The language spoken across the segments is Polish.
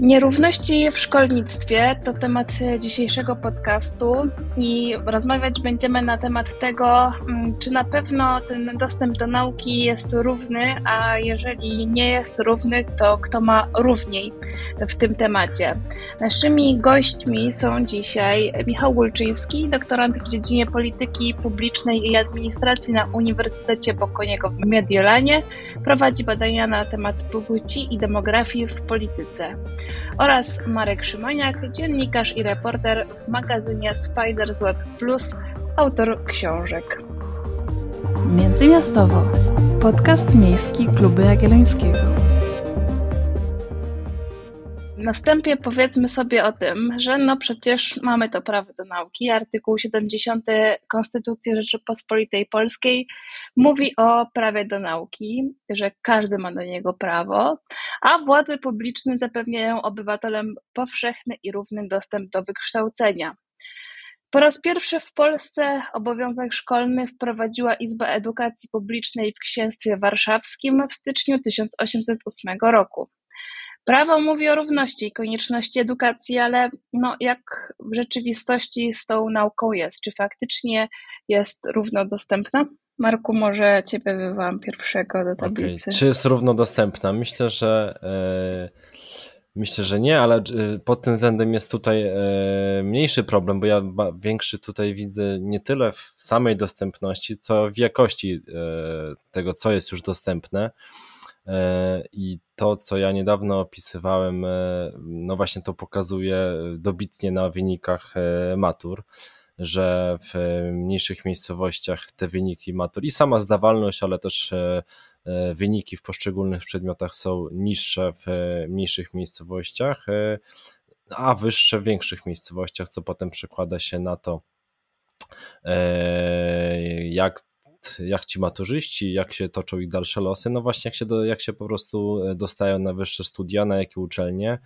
Nierówności w szkolnictwie to temat dzisiejszego podcastu i rozmawiać będziemy na temat tego, mm, czy na pewno ten dostęp do nauki jest równy, a jeżeli nie jest równy, to kto ma równiej w tym temacie. Naszymi gośćmi są dzisiaj Michał Gulczyński, doktorant w dziedzinie polityki publicznej i administracji na Uniwersytecie Bocconiego w Mediolanie. Prowadzi badania na temat płci i demografii w polityce oraz Marek Szymaniak, dziennikarz i reporter w magazynie Spiders Web Plus, autor książek. Międzymiastowo. Podcast miejski Kluby Jagiellońskiego. Na wstępie powiedzmy sobie o tym, że no przecież mamy to prawo do nauki. Artykuł 70 Konstytucji Rzeczypospolitej Polskiej mówi o prawie do nauki, że każdy ma do niego prawo, a władze publiczne zapewniają obywatelom powszechny i równy dostęp do wykształcenia. Po raz pierwszy w Polsce obowiązek szkolny wprowadziła Izba Edukacji Publicznej w Księstwie Warszawskim w styczniu 1808 roku. Prawo mówi o równości i konieczności edukacji, ale no, jak w rzeczywistości z tą nauką jest? Czy faktycznie jest równo dostępna? Marku, może Ciebie wywołam pierwszego do tablicy. Okay. Czy jest równo dostępna? Myślę, że yy, myślę, że nie, ale yy, pod tym względem jest tutaj yy, mniejszy problem, bo ja większy tutaj widzę nie tyle w samej dostępności, co w jakości tego, co jest już dostępne. E, I to, co ja niedawno opisywałem, e, no właśnie to pokazuje dobitnie na wynikach e, matur, że w mniejszych miejscowościach te wyniki matur i sama zdawalność, ale też wyniki w poszczególnych przedmiotach są niższe w mniejszych miejscowościach, a wyższe w większych miejscowościach, co potem przekłada się na to, jak jak ci maturzyści, jak się toczą ich dalsze losy, no właśnie jak się, do, jak się po prostu e, dostają na wyższe studia, na jakie uczelnie.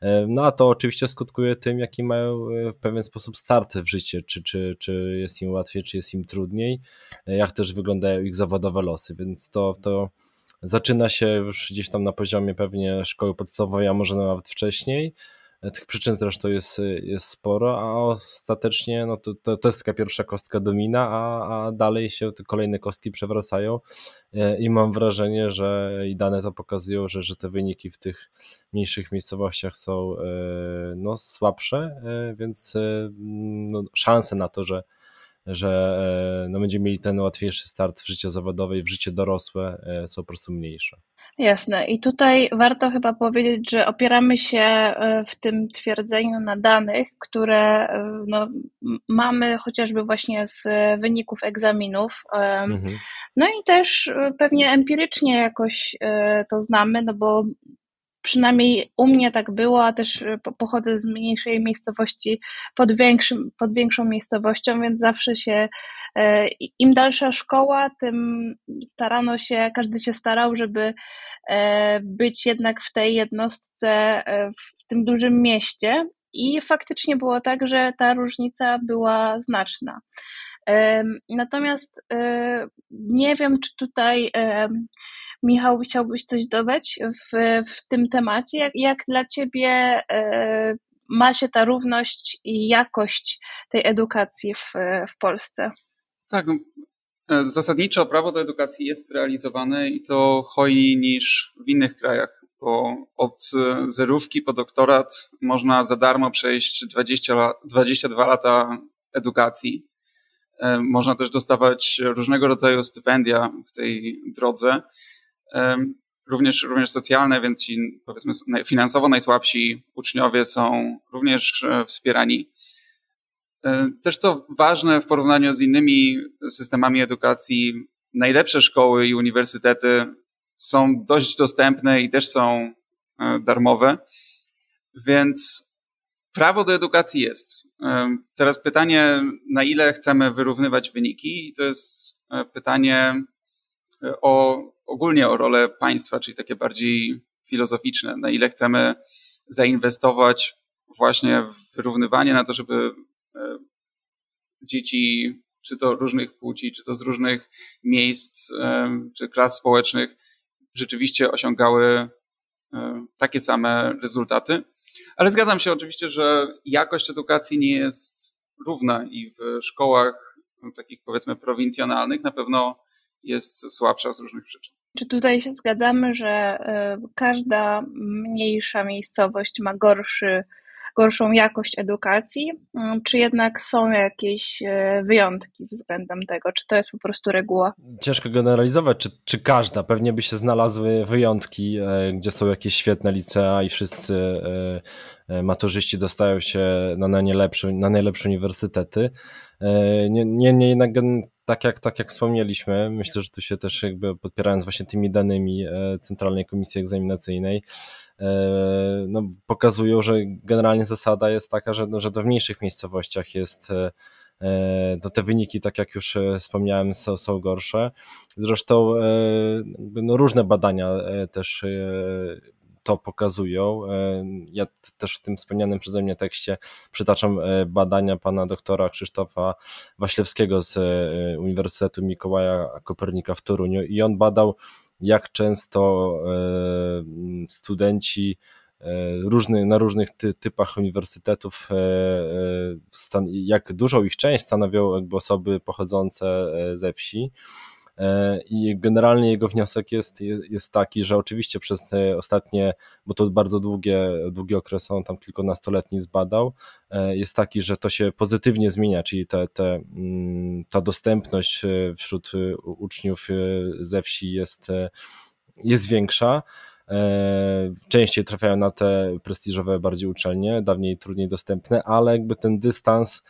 E, no a to oczywiście skutkuje tym, jaki mają e, w pewien sposób start w życie, czy, czy, czy jest im łatwiej, czy jest im trudniej, jak też wyglądają ich zawodowe losy, więc to, to zaczyna się już gdzieś tam na poziomie pewnie szkoły podstawowej, a może nawet wcześniej, tych przyczyn zresztą jest, jest sporo, a ostatecznie no to, to, to jest taka pierwsza kostka domina, a, a dalej się te kolejne kostki przewracają. E, i mam wrażenie, że i dane to pokazują, że, że te wyniki w tych mniejszych miejscowościach są e, no, słabsze, e, więc no, szanse na to, że że no, będziemy mieli ten łatwiejszy start w życie zawodowe i w życie dorosłe są po prostu mniejsze. Jasne. I tutaj warto chyba powiedzieć, że opieramy się e, w tym twierdzeniu na danych, które e, no, mamy chociażby właśnie z wyników egzaminów. Mhm. No i też e, pewnie empirycznie jakoś to znamy, no bo przynajmniej u mnie tak było, a też e, pochodzę z mniejszej miejscowości pod, większym, pod większą miejscowością, więc zawsze się, e, im dalsza szkoła, tym starano się, każdy się starał, żeby e, być jednak w tej jednostce, w tym dużym mieście. I faktycznie było tak, że ta różnica była znaczna. Natomiast nie wiem, czy tutaj Michał, chciałbyś coś dodać w, w tym temacie? Jak, jak dla Ciebie e, ma się ta równość i jakość tej edukacji w, w Polsce? Tak, e, zasadniczo prawo do edukacji jest realizowane i to hojniej niż w innych krajach, bo od zerówki po doktorat można za darmo przejść 20, 22 lata edukacji. E, można też dostawać różnego rodzaju stypendia w tej drodze również, również socjalne, więc ci powiedzmy finansowo najsłabsi uczniowie są również e, wspierani. E, też co ważne w porównaniu z innymi systemami edukacji, najlepsze szkoły i uniwersytety są dość dostępne i też są e, darmowe, więc prawo do edukacji jest. Teraz pytanie, na ile chcemy wyrównywać wyniki, i to jest pytanie o ogólnie o rolę państwa, czyli takie bardziej filozoficzne, na ile chcemy zainwestować właśnie w wyrównywanie na to, żeby e, dzieci, czy to różnych płci, czy to z różnych miejsc, e, czy klas społecznych, rzeczywiście osiągały takie same rezultaty. Ale zgadzam się oczywiście, że jakość edukacji nie jest równa i w szkołach takich powiedzmy prowincjonalnych na pewno jest słabsza z różnych przyczyn. Czy tutaj się zgadzamy, że e, każda mniejsza miejscowość ma gorszy, gorszą jakość edukacji, mm, czy jednak są jakieś e, wyjątki względem tego? Czy to jest po prostu reguła? Ciężko generalizować, czy, czy każda. Pewnie by się znalazły wyjątki, e, gdzie są jakieś świetne licea i wszyscy maturzyści dostają się na najlepsze, na najlepsze uniwersytety. Nie, nie, jednak tak jak, tak jak wspomnieliśmy, myślę, że tu się też jakby podpierając właśnie tymi danymi e, Centralnej Komisji Egzaminacyjnej, e, no, pokazują, że generalnie zasada jest taka, że, no, że to w mniejszych miejscowościach jest e, to te wyniki, tak jak już wspomniałem, są, są gorsze. Zresztą no, różne badania też to pokazują. E, ja też w tym wspomnianym przeze mnie tekście przytaczam e, badania pana doktora Krzysztofa Waślewskiego z e, Uniwersytetu Mikołaja Kopernika w Toruniu i on badał, jak często studenci różny, na różnych ty, typach uniwersytetów, jak dużą ich część stanowią jakby osoby pochodzące ze wsi. E, I generalnie jego wniosek jest, jest taki, że oczywiście przez te ostatnie, bo to bardzo długie, długi okres on tam kilkunastoletni zbadał, e, jest taki, że to się pozytywnie zmienia, czyli te, te, mm, ta dostępność e, wśród uczniów ze wsi jest, jest większa. Częściej trafiają na te prestiżowe bardziej uczelnie, dawniej trudniej dostępne, ale jakby ten dystans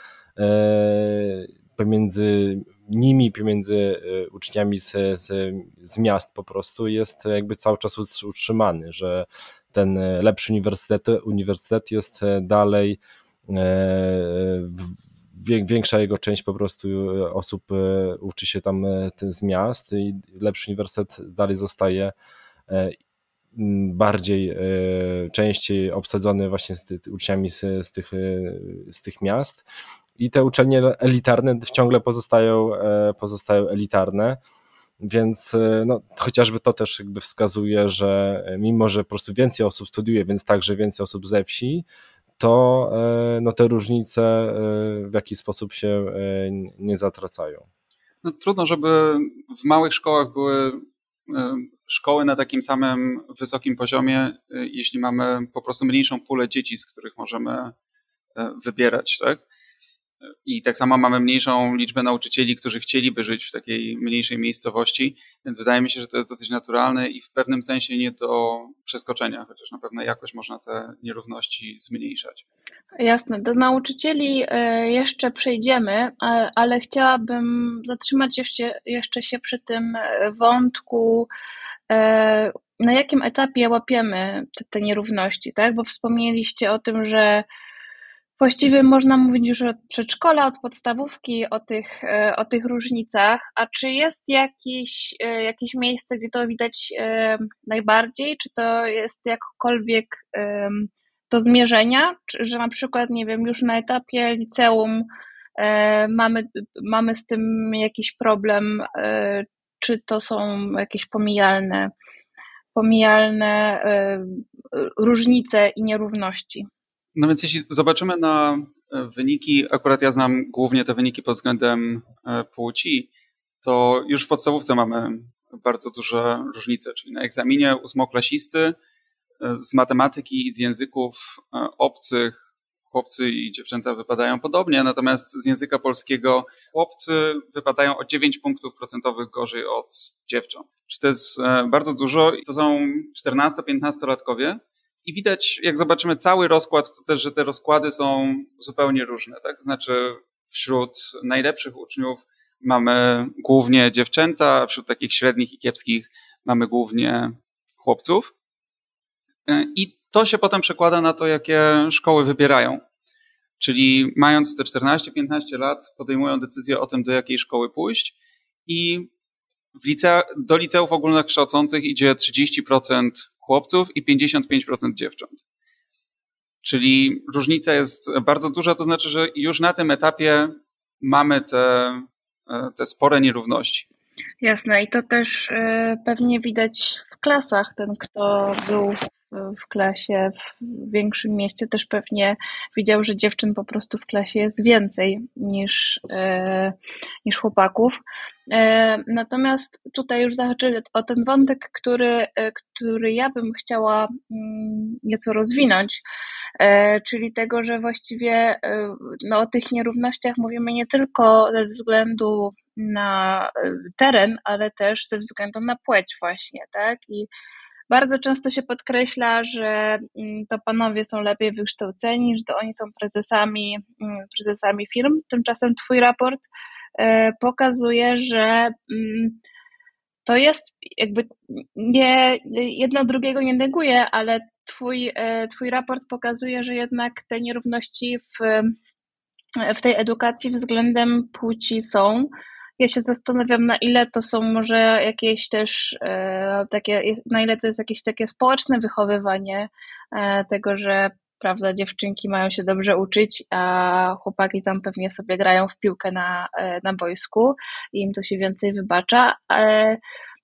pomiędzy nimi, pomiędzy e, uczniami z, z, z miast po prostu jest jakby cały czas utrzymany, że ten lepszy uniwersytet, uniwersytet jest e, dalej e, większa jego część po prostu osób uczy się tam z miast i lepszy uniwersytet dalej zostaje bardziej, częściej obsadzony właśnie z uczniami z, z, tych, z tych miast i te uczelnie elitarne ciągle pozostają, e, pozostają elitarne. Więc e, no, chociażby to też jakby wskazuje, że mimo, że po prostu więcej osób studiuje, więc także więcej osób ze wsi, to e, no, te różnice w jakiś sposób się nie zatracają. No, trudno, żeby w małych szkołach były szkoły na takim samym wysokim poziomie, jeśli mamy po prostu mniejszą pulę dzieci, z których możemy wybierać. Tak? I tak samo mamy mniejszą liczbę nauczycieli, którzy chcieliby żyć w takiej mniejszej miejscowości, więc wydaje mi się, że to jest dosyć naturalne i w pewnym sensie nie do przeskoczenia, chociaż na pewno jakoś można te nierówności zmniejszać. Jasne, do nauczycieli e, jeszcze przejdziemy, ale chciałabym zatrzymać jeszcze, jeszcze się przy tym e, wątku e, na jakim etapie łapiemy te, te nierówności, tak? Bo wspomnieliście o tym, że Właściwie można mówić już od przedszkola, od podstawówki o tych, e, o tych różnicach. A czy jest jakieś, e, jakieś miejsce, gdzie to widać e, najbardziej? Czy to jest jakkolwiek do zmierzenia? Czy, że na przykład, nie wiem, już na etapie liceum mamy, mamy z tym jakiś problem? Czy to są jakieś pomijalne, pomijalne różnice i nierówności? No więc jeśli zobaczymy na e, wyniki, akurat ja znam głównie te wyniki pod względem e, płci, to już w podstawówce mamy bardzo duże różnice, czyli na egzaminie ósmoklasisty e, z matematyki i z języków obcych chłopcy i dziewczęta wypadają podobnie, natomiast z języka polskiego chłopcy wypadają o 9 punktów procentowych gorzej od dziewcząt. Czyli to jest bardzo dużo i to są 14-15 latkowie, i widać, jak zobaczymy cały rozkład, to też, że te rozkłady są zupełnie różne. Tak? To znaczy, wśród najlepszych uczniów mamy głównie dziewczęta, a wśród takich średnich i kiepskich mamy głównie chłopców. I to się potem przekłada na to, jakie szkoły wybierają. Czyli mając te 14-15 lat, podejmują decyzję o tym, do jakiej szkoły pójść i w licea, do liceów ogólnokształcących idzie 30% chłopców i 55% dziewcząt. Czyli różnica jest bardzo duża, to znaczy, że już na tym etapie mamy te, te spore nierówności. Jasne i to też e, pewnie widać w klasach. Ten, kto był w klasie w większym mieście, też pewnie widział, że dziewczyn po prostu w klasie jest więcej niż, e, niż chłopaków. E, natomiast tutaj już zahaczyli o ten wątek, który, który ja bym chciała mm, nieco rozwinąć, czyli tego, że właściwie no, o tych nierównościach mówimy nie tylko ze względu na e, teren, ale też ze względu na płeć właśnie, tak? I bardzo często się podkreśla, że mm, to panowie są lepiej wykształceni, że to oni są prezesami, mm, prezesami firm. Tymczasem twój raport e, pokazuje, że mm, to jest jakby nie, jedno drugiego nie neguje, ale twój, e, twój raport pokazuje, że jednak te nierówności w, w tej edukacji względem płci są. Ja się zastanawiam, na ile to są może jakieś też e, takie, na ile to jest jakieś takie społeczne wychowywanie e, tego, że prawda, dziewczynki mają się dobrze uczyć, a chłopaki tam pewnie sobie grają w piłkę na, e, na boisku i im to się więcej wybacza.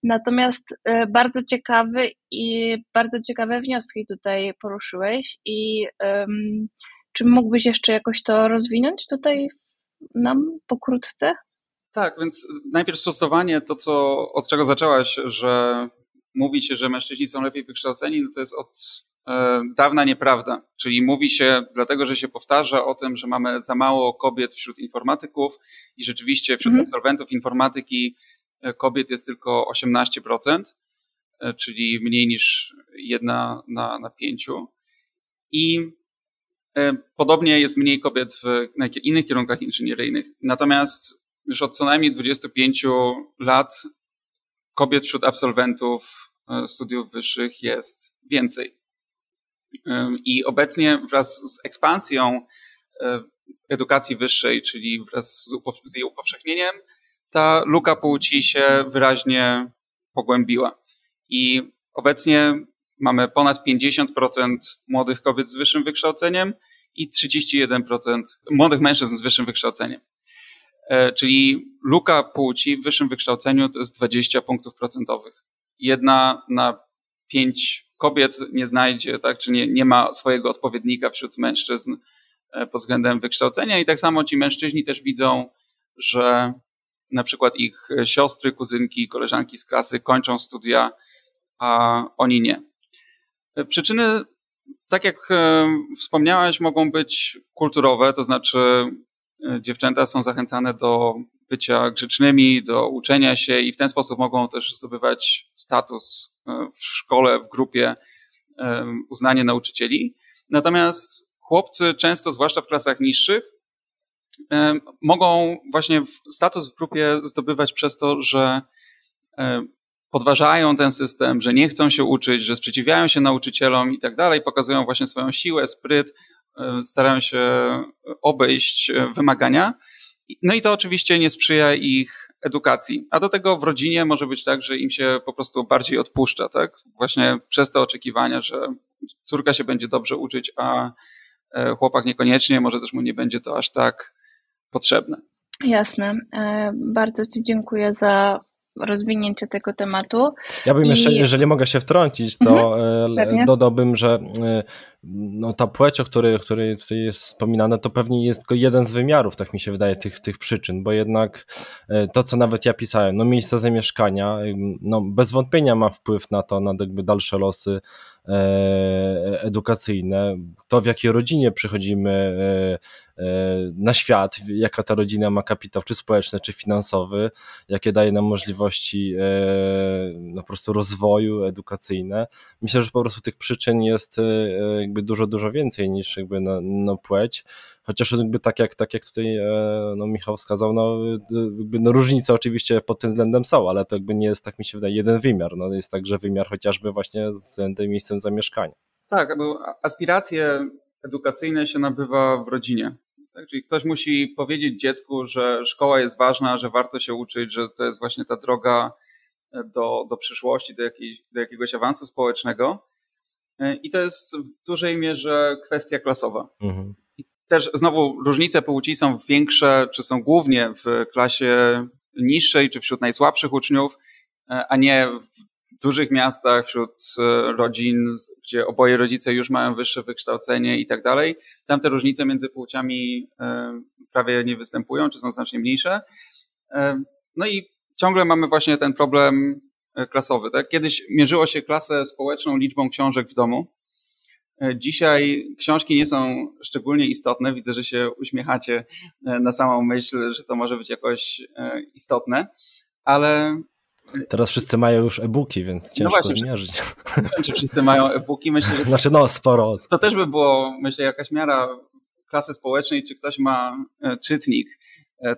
Natomiast bardzo ciekawy i bardzo ciekawe wnioski tutaj poruszyłeś i um, czy mógłbyś jeszcze jakoś to rozwinąć tutaj nam pokrótce? Tak, więc najpierw stosowanie to, co, od czego zaczęłaś, że mówi się, że mężczyźni są lepiej wykształceni, no to jest od e, dawna nieprawda. Czyli mówi się, dlatego że się powtarza o tym, że mamy za mało kobiet wśród informatyków i rzeczywiście wśród mhm. absolwentów informatyki e, kobiet jest tylko 18%, e, czyli mniej niż jedna na, na pięciu. I e, podobnie jest mniej kobiet w innych kierunkach inżynieryjnych. Natomiast już od co najmniej 25 lat kobiet wśród absolwentów e, studiów wyższych jest więcej. I obecnie wraz z ekspansją e, edukacji wyższej, czyli wraz z jej upowszechnieniem, ta luka płci się wyraźnie pogłębiła. I obecnie mamy ponad 50% młodych kobiet z wyższym wykształceniem i 31% młodych mężczyzn z wyższym wykształceniem. E, czyli luka płci w wyższym wykształceniu to jest 20 punktów procentowych. Jedna na pięć kobiet nie znajdzie, tak, czy nie, nie ma swojego odpowiednika wśród mężczyzn e, pod względem wykształcenia i tak samo ci mężczyźni też widzą, że na przykład ich siostry, kuzynki, koleżanki z klasy kończą studia, a oni nie. E, przyczyny, tak jak wspomniałaś, mogą być kulturowe, to znaczy dziewczęta są zachęcane do bycia grzecznymi, do uczenia się i w ten sposób mogą też zdobywać status e, w szkole, w grupie, e, uznanie nauczycieli. Natomiast chłopcy często, zwłaszcza w klasach niższych, mogą właśnie status w grupie zdobywać przez to, że podważają ten system, że nie chcą się uczyć, że sprzeciwiają się nauczycielom i tak dalej, pokazują właśnie swoją siłę, spryt, E, starają się obejść e, wymagania. No i to oczywiście nie sprzyja ich edukacji. A do tego w rodzinie może być tak, że im się po prostu bardziej odpuszcza, tak? Właśnie przez te oczekiwania, że córka się będzie dobrze uczyć, a e, chłopak niekoniecznie, może też mu nie będzie to aż tak potrzebne. Jasne. Bardzo Ci dziękuję za rozwinięcie tego tematu. Ja bym I... jeszcze, jeżeli mogę się wtrącić, to mhm, dodałbym, że no, ta płeć, o której, której tutaj jest wspominane, to pewnie jest tylko jeden z wymiarów, tak mi się wydaje, tych, tych przyczyn, bo jednak e, to, co nawet ja pisałem, no miejsce zamieszkania, no bez wątpienia ma wpływ na to, na jakby dalsze losy e, edukacyjne, to w jakiej rodzinie przychodzimy e, na świat, jaka ta rodzina ma kapitał, czy społeczny, czy finansowy, jakie daje nam możliwości no, po prostu rozwoju edukacyjne. Myślę, że po prostu tych przyczyn jest jakby dużo, dużo więcej niż jakby na, no, płeć. Chociaż jakby tak jak, tak jak tutaj e, no, Michał wskazał, no, jakby, no różnice oczywiście pod tym względem są, ale to jakby nie jest, tak mi się wydaje, jeden wymiar. No, jest także wymiar chociażby właśnie z względem miejscem zamieszkania. Tak, bo aspiracje edukacyjne się nabywa w rodzinie. Tak, czyli ktoś musi powiedzieć dziecku, że szkoła jest ważna, że warto się uczyć, że to jest właśnie ta droga do, do przyszłości, do, jakiej, do jakiegoś awansu społecznego. E, I to jest w dużej mierze kwestia klasowa. Mhm. Też znowu różnice płci są większe, czy są głównie w klasie niższej czy wśród najsłabszych uczniów, a nie w dużych miastach, wśród rodzin, gdzie oboje rodzice już mają wyższe wykształcenie i tak dalej. Tam te różnice między płciami prawie nie występują, czy są znacznie mniejsze. No i ciągle mamy właśnie ten problem klasowy. Tak? Kiedyś mierzyło się klasę społeczną liczbą książek w domu. Dzisiaj książki nie są szczególnie istotne. Widzę, że się uśmiechacie e, na samą myśl, że to może być jakoś e, istotne, ale. Teraz wszyscy mają już e-booki, więc no ciężko no właśnie, zmierzyć. Nie wiem, czy wszyscy mają e-booki. Myślę, że. Znaczy, no, sporo. To też by było, myślę, jakaś miara klasy społecznej, czy ktoś ma e, czytnik,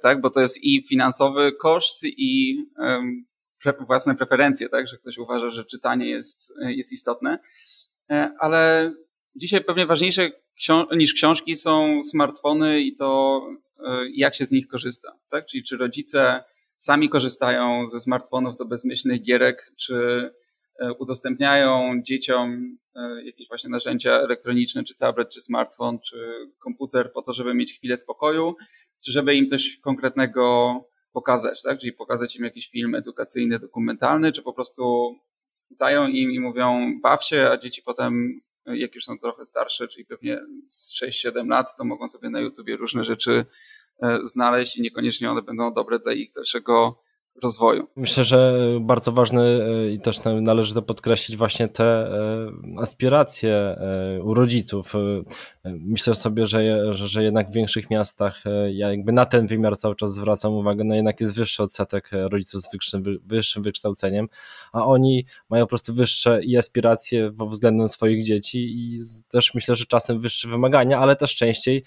tak? Bo to jest i finansowy koszt, i własne preferencje, tak? Że ktoś uważa, że czytanie jest, jest istotne. Ale Dzisiaj pewnie ważniejsze niż książki są smartfony i to, e, jak się z nich korzysta. Tak? Czyli czy rodzice sami korzystają ze smartfonów do bezmyślnych gierek, czy e, udostępniają dzieciom e, jakieś właśnie narzędzia elektroniczne, czy tablet, czy smartfon, czy komputer po to, żeby mieć chwilę spokoju, czy żeby im coś konkretnego pokazać, tak? Czyli pokazać im jakiś film edukacyjny, dokumentalny, czy po prostu dają im i mówią baw się, a dzieci potem jak już są trochę starsze, czyli pewnie z 6-7 lat, to mogą sobie na YouTubie różne rzeczy e, znaleźć i niekoniecznie one będą dobre dla ich dalszego rozwoju. Myślę, że bardzo ważne i też należy to podkreślić właśnie te e, aspiracje e, u rodziców. Myślę sobie, że, że, że jednak w większych miastach ja jakby na ten wymiar cały czas zwracam uwagę, no jednak jest wyższy odsetek rodziców z wyższym, wyższym wykształceniem, a oni mają po prostu wyższe i aspiracje względem swoich dzieci i też myślę, że czasem wyższe wymagania, ale też częściej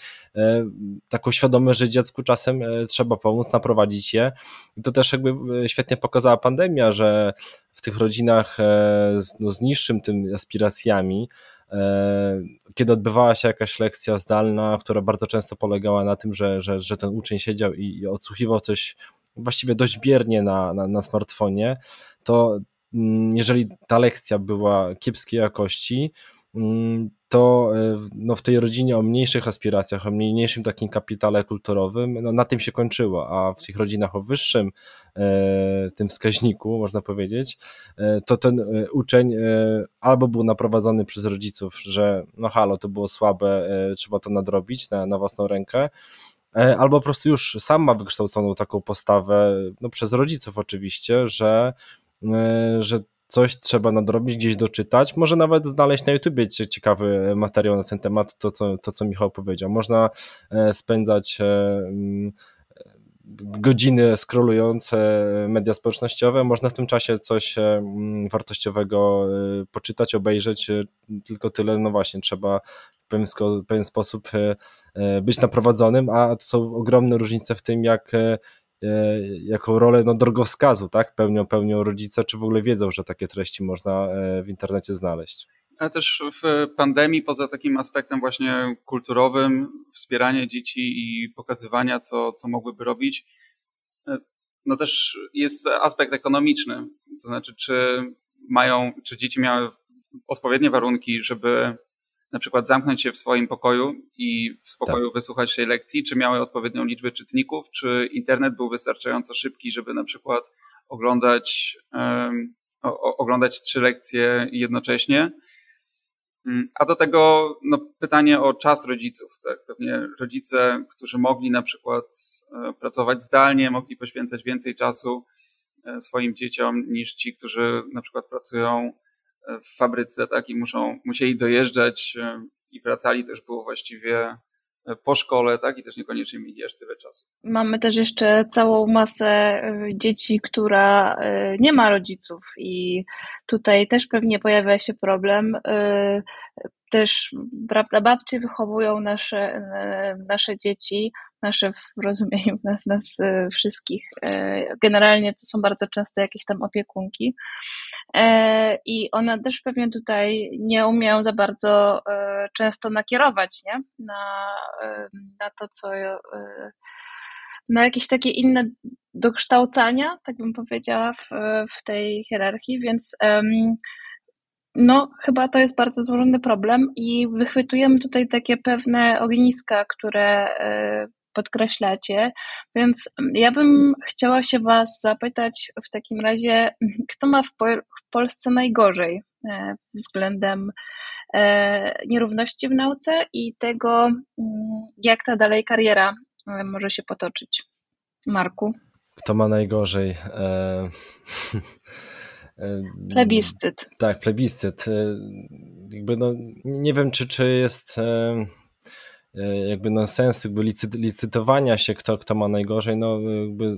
taką świadomość, że dziecku czasem trzeba pomóc, naprowadzić je. I to też jakby E, świetnie pokazała pandemia, że w tych rodzinach e, z, no, z niższym tym aspiracjami, e, kiedy odbywała się jakaś lekcja zdalna, która bardzo często polegała na tym, że, że, że ten uczeń siedział i, i odsłuchiwał coś właściwie dość biernie na, na, na smartfonie, to mm, jeżeli ta lekcja była kiepskiej jakości, to no, w tej rodzinie o mniejszych aspiracjach, o mniejszym takim kapitale kulturowym, no, na tym się kończyło, a w tych rodzinach o wyższym E, tym wskaźniku, można powiedzieć, e, to ten e, uczeń albo był naprowadzony przez rodziców, że no halo, to było słabe, trzeba to nadrobić na, na własną rękę, albo po prostu już sam ma wykształconą taką postawę, no przez rodziców oczywiście, że, że coś trzeba nadrobić, gdzieś doczytać, może nawet znaleźć na YouTubie ciekawy materiał na ten temat, to co, to co Michał powiedział. Można spędzać godziny scrollujące media społecznościowe, można w tym czasie coś e, wartościowego e, poczytać, obejrzeć, e, tylko tyle, no właśnie, trzeba w pewien, pewien sposób być naprowadzonym, a to są ogromne różnice w tym, jak jaką rolę no, drogowskazu tak, pełnią, pełnią rodzice, czy w ogóle wiedzą, że takie treści można w internecie znaleźć ale też w pandemii, poza takim aspektem właśnie kulturowym, wspierania dzieci i pokazywania, co, co mogłyby robić, e, no też jest aspekt ekonomiczny. To znaczy, czy mają, czy dzieci miały odpowiednie warunki, żeby na przykład zamknąć się w swoim pokoju i w spokoju tak. wysłuchać tej lekcji, czy miały odpowiednią liczbę czytników, czy internet był wystarczająco szybki, żeby na przykład oglądać, um, o, oglądać trzy lekcje jednocześnie Mm, a do tego no, pytanie o czas rodziców. Tak? Pewnie rodzice, którzy mogli na przykład e, pracować zdalnie, mogli poświęcać więcej czasu e, swoim dzieciom niż ci, którzy na przykład pracują w fabryce tak? i muszą, musieli dojeżdżać i wracali też było właściwie po szkole, tak? I też niekoniecznie mieli aż tyle czasu. Mamy też jeszcze całą masę e, dzieci, która e, nie ma rodziców i tutaj też pewnie pojawia się problem. E, też, prawda, babcie wychowują nasze, nasze dzieci, nasze w rozumieniu nas, nas wszystkich. Generalnie to są bardzo często jakieś tam opiekunki. I one też pewnie tutaj nie umieją za bardzo często nakierować nie? Na, na to, co na jakieś takie inne dokształcania, tak bym powiedziała, w, w tej hierarchii, więc no, chyba to jest bardzo złożony problem i wychwytujemy tutaj takie pewne ogniska, które podkreślacie. Więc ja bym chciała się Was zapytać w takim razie, kto ma w, Polsce najgorzej względem nierówności w nauce i tego, mm, jak ta dalej kariera może się potoczyć. Marku. Kto ma najgorzej? E... Plebiscyt. Tak, plebiscyt. E, jakby no, nie wiem, czy, czy jest jakby no sens jakby licytowania się, kto, kto ma najgorzej, no jakby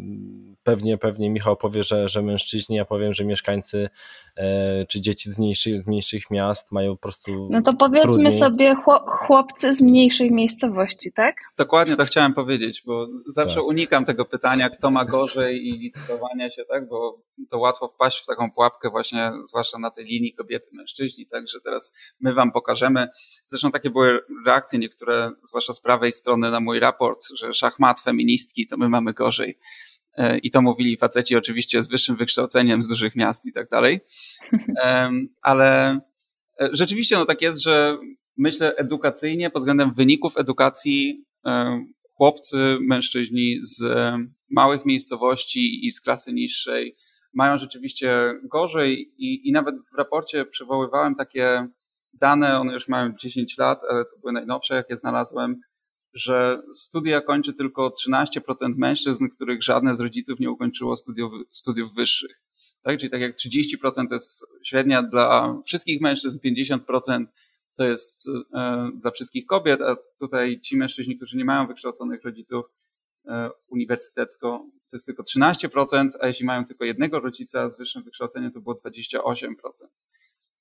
pewnie, pewnie Michał powie, że, że mężczyźni, ja powiem, że mieszkańcy e, czy dzieci z mniejszych, z mniejszych miast mają po prostu. No to powiedzmy trudniej. sobie chłopcy z mniejszej miejscowości, tak? Dokładnie to chciałem powiedzieć, bo zawsze tak. unikam tego pytania, kto ma gorzej i licytowania się, tak? Bo to łatwo wpaść w taką pułapkę, właśnie, zwłaszcza na tej linii kobiety-mężczyźni, tak? Że teraz my wam pokażemy. Zresztą takie były reakcje niektóre, zwłaszcza z prawej strony na mój raport, że szachmat feministki to my mamy gorzej. E, i to mówili faceci oczywiście z wyższym wykształceniem z dużych miast i tak dalej. Ale e, rzeczywiście no tak jest, że myślę edukacyjnie pod względem wyników edukacji e, chłopcy, mężczyźni z małych miejscowości i z klasy niższej mają rzeczywiście gorzej i, i nawet w raporcie przywoływałem takie dane, one już mają 10 lat, ale to były najnowsze, jakie znalazłem, że studia kończy tylko 13% mężczyzn, których żadne z rodziców nie ukończyło studiów, studiów wyższych. Tak? Czyli tak jak 30% to jest średnia dla wszystkich mężczyzn, 50% to jest e, dla wszystkich kobiet, a tutaj ci mężczyźni, którzy nie mają wykształconych rodziców e, uniwersytecko, to jest tylko 13%, a jeśli mają tylko jednego rodzica z wyższym wykształceniem, to było 28%.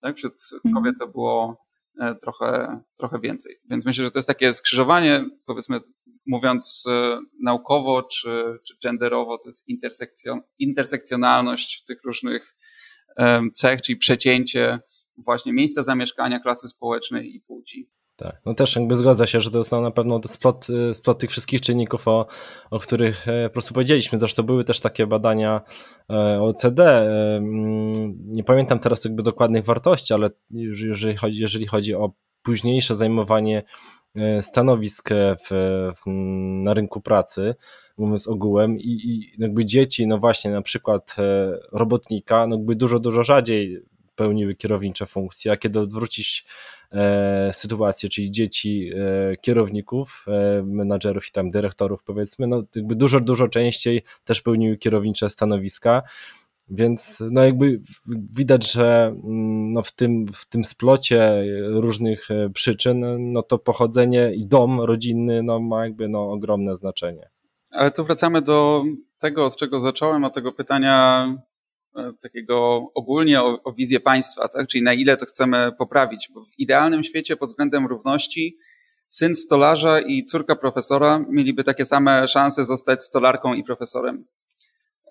Tak? Wśród mhm. kobiet to było E, trochę, trochę więcej. Więc myślę, że to jest takie skrzyżowanie, powiedzmy, mówiąc e, naukowo czy, czy genderowo, to jest intersekcjon, intersekcjonalność tych różnych cech, czyli przecięcie właśnie miejsca zamieszkania, klasy społecznej i płci. Tak, no też jakby zgadza się, że to jest na pewno splot, y, splot tych wszystkich czynników, o, o których e, po prostu powiedzieliśmy. Zresztą były też takie badania e, OECD. E, mm, nie pamiętam teraz jakby dokładnych wartości, ale jeżeli chodzi, jeżeli chodzi o późniejsze zajmowanie stanowisk w, w, na rynku pracy, mówiąc ogółem, i, i jakby dzieci, no właśnie, na przykład robotnika, no jakby dużo, dużo rzadziej pełniły kierownicze funkcje, a kiedy odwrócić e, sytuację, czyli dzieci e, kierowników, e, menadżerów i tam dyrektorów powiedzmy, no jakby dużo, dużo częściej też pełniły kierownicze stanowiska, więc no jakby widać, że mm, no w, tym, w tym splocie różnych e, przyczyn, no to pochodzenie i dom rodzinny no ma jakby no ogromne znaczenie. Ale tu wracamy do tego, od czego zacząłem, od tego pytania takiego ogólnie o, o wizję państwa, tak? czyli na ile to chcemy poprawić, bo w idealnym świecie pod względem równości syn stolarza i córka profesora mieliby takie same szanse zostać stolarką i profesorem.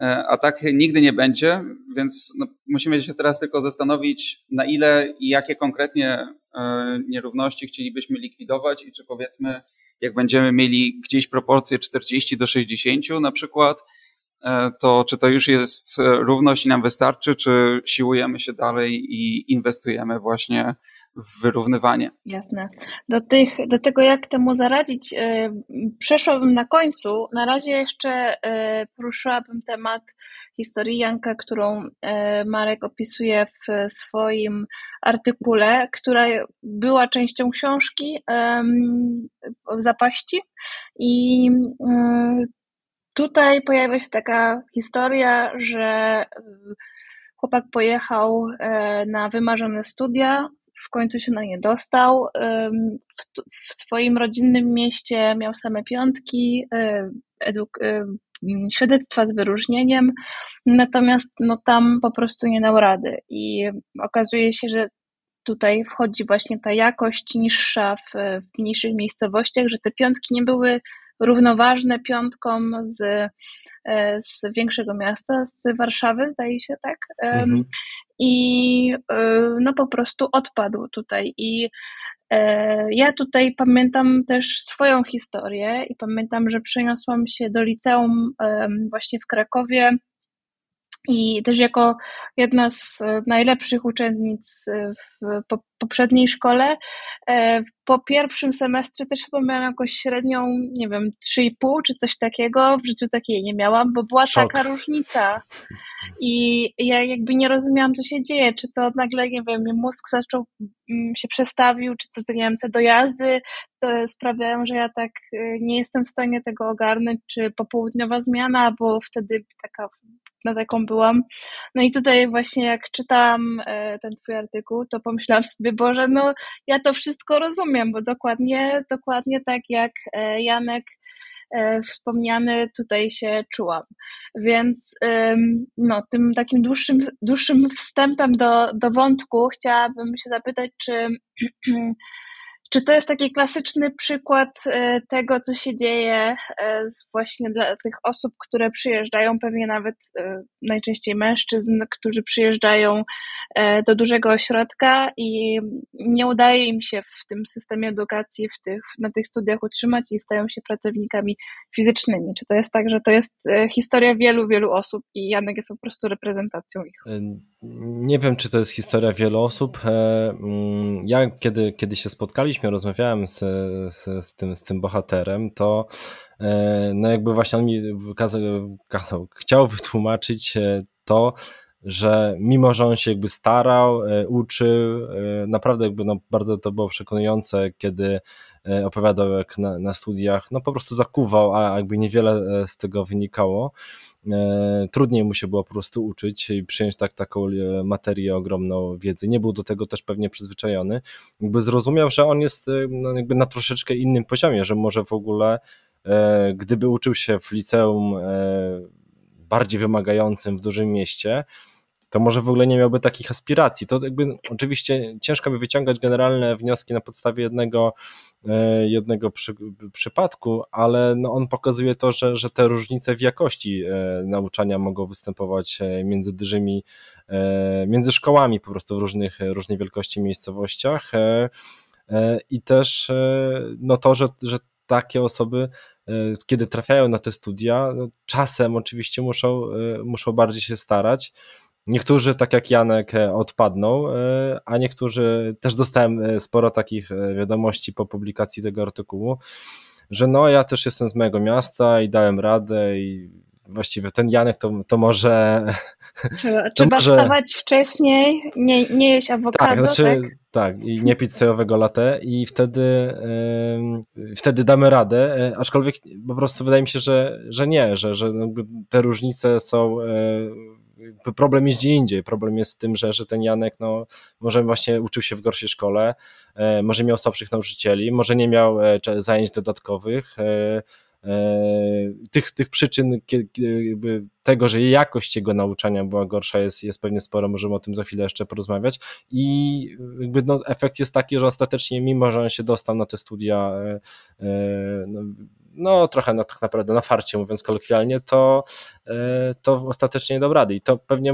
E, a tak nigdy nie będzie, więc no, musimy się teraz tylko zastanowić, na ile i jakie konkretnie e, nierówności chcielibyśmy likwidować i czy powiedzmy, jak będziemy mieli gdzieś proporcje 40 do 60 na przykład, E, to czy to już jest e, równość i nam wystarczy, czy siłujemy się dalej i inwestujemy właśnie w wyrównywanie? Jasne. Do, tych, do tego, jak temu zaradzić, e, przeszłabym na końcu. Na razie jeszcze poruszyłabym temat historii Janka, którą Marek opisuje w swoim artykule, która była częścią książki zapaści i Tutaj pojawia się taka historia, że y, chłopak pojechał e, na wymarzone studia, w końcu się na nie dostał. W swoim rodzinnym mieście miał same piątki, e, eduk- e, świadectwa z wyróżnieniem, natomiast no, tam po prostu nie dał rady. I okazuje się, że tutaj wchodzi właśnie ta jakość niższa w, w mniejszych miejscowościach, że te piątki nie były równoważne piątkom z, e, z większego miasta, z Warszawy, zdaje się, tak? Mhm. I e, no po prostu odpadł tutaj. I e, ja tutaj pamiętam też swoją historię i pamiętam, że przeniosłam się do liceum właśnie w Krakowie I też jako jedna z najlepszych uczennic w poprzedniej szkole, po pierwszym semestrze też chyba miałam jakąś średnią, nie wiem, 3,5 czy coś takiego. W życiu takiej nie miałam, bo była Szok. taka różnica. I ja jakby nie rozumiałam, co się dzieje. Czy to nagle, nie wiem, mózg zaczął mm, się przestawił, czy to, nie wiem, te dojazdy to sprawiają, że ja tak nie jestem w stanie tego ogarnąć, czy popołudniowa zmiana, bo wtedy taka na taką byłam. No i tutaj właśnie jak czytałam e, ten twój artykuł, to pomyślałam sobie, Boże, no ja to wszystko rozumiem, bo dokładnie, dokładnie tak jak e, Janek e, wspomniany tutaj się czułam. Więc no, tym takim dłuższym, dłuższym wstępem do, do wątku chciałabym się zapytać, czy Czy to jest taki klasyczny przykład e, tego, co się dzieje e, właśnie dla tych osób, które przyjeżdżają, pewnie nawet e, najczęściej mężczyzn, którzy przyjeżdżają do dużego ośrodka i nie udaje im się w tym systemie edukacji, w tych, na tych studiach utrzymać i stają się pracownikami fizycznymi? Czy to jest tak, że to jest historia wielu, wielu osób i Janek jest po prostu reprezentacją ich? Nie wiem, czy to jest historia wielu osób. Mm, ja, kiedy, kiedy się spotkaliśmy, rozmawiałem z, z, z, tym, z tym bohaterem, to e, no jakby właśnie on mi wykazał, wykazał, chciał wytłumaczyć e, to, że mimo, że on się jakby starał, e, uczył, naprawdę jakby no bardzo to było przekonujące, kiedy opowiadał jak na, na studiach, no po prostu zakuwał, a jakby niewiele z tego wynikało. E, trudniej mu się było po prostu uczyć i przyjąć tak, taką e, materię ogromną wiedzy. Nie był do tego też pewnie przyzwyczajony. Jakby zrozumiał, że on jest e, no, jakby na troszeczkę innym poziomie, że może w ogóle gdyby uczył się w liceum bardziej wymagającym w dużym mieście, to może w ogóle nie miałby takich aspiracji. To jakby oczywiście ciężko by wyciągać generalne wnioski na podstawie jednego, e, jednego przy, przypadku, ale no on pokazuje to, że, że te różnice w jakości e, nauczania mogą występować e, między dużymi, między szkołami po prostu w różnych, różnej wielkości miejscowościach i też no to, że, że takie osoby kiedy trafiają na te studia, no czasem oczywiście muszą, muszą bardziej się starać, Niektórzy, tak jak Janek, e, odpadną, e, a niektórzy też dostałem e, sporo takich wiadomości po publikacji tego artykułu, że no ja też jestem z mojego miasta i dałem radę i właściwie ten Janek to, to może. Trzeba, to trzeba może... wstawać wcześniej, nie, nie jeść awokado. Tak, znaczy, tak? tak, i nie pić sojowego latte i wtedy, yy, wtedy damy radę, aczkolwiek po prostu wydaje mi się, że, że nie, że, że te różnice są. Yy, problem jest gdzie indziej. Problem jest z tym, że, że ten Janek no, może właśnie uczył się w gorszej szkole, e, może miał słabszych nauczycieli, może nie miał e, zajęć dodatkowych. E, tych, tych przyczyn tego, że jakość jego nauczania była gorsza jest, jest pewnie sporo, możemy o tym za chwilę jeszcze porozmawiać i jakby no, efekt jest taki, że ostatecznie mimo, że on się dostał na te studia no, no trochę na, tak naprawdę na farcie, mówiąc kolokwialnie, to, e, to ostatecznie dał rady. I to pewnie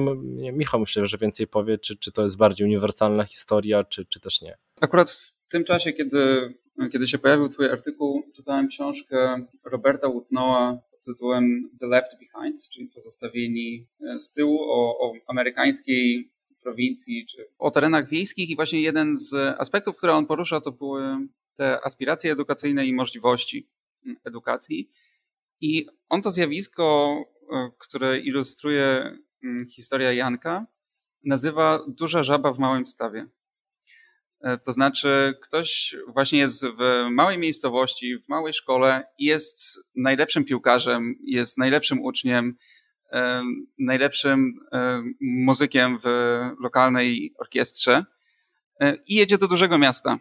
Michał myślę, że więcej powie, czy, czy to jest bardziej uniwersalna historia, czy, czy też nie. Akurat w tym czasie, kiedy, kiedy się pojawił twój artykuł, czytałem książkę Roberta Woodnowa pod tytułem The Left Behind, czyli pozostawieni e, z tyłu o, o amerykańskiej prowincji, czy o terenach wiejskich i właśnie jeden z aspektów, które on porusza, to były te aspiracje edukacyjne i możliwości edukacji. I on to zjawisko, e, które ilustruje mm, historia Janka, nazywa duża żaba w małym stawie. E, to znaczy, ktoś właśnie jest w małej miejscowości, w małej szkole i jest najlepszym piłkarzem, jest najlepszym uczniem, e, najlepszym muzykiem w lokalnej orkiestrze i jedzie do dużego miasta.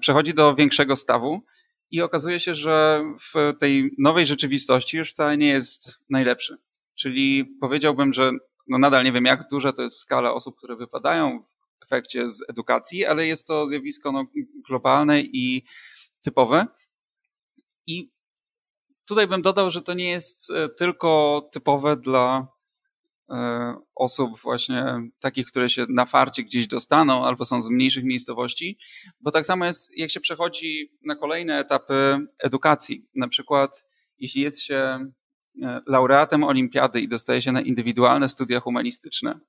Przechodzi do większego stawu i okazuje się, że w tej nowej rzeczywistości już wcale nie jest najlepszy. Czyli powiedziałbym, że no nadal nie wiem, jak duża to jest skala osób, które wypadają w efekcie z edukacji, ale jest to zjawisko no, globalne i typowe. I tutaj bym dodał, że to nie jest e, tylko typowe dla osób właśnie takich, które się na farcie gdzieś dostaną albo są z mniejszych miejscowości, bo tak samo jest, jak się przechodzi na kolejne etapy edukacji. Na przykład, jeśli jest się laureatem olimpiady i dostaje się na indywidualne studia humanistyczne.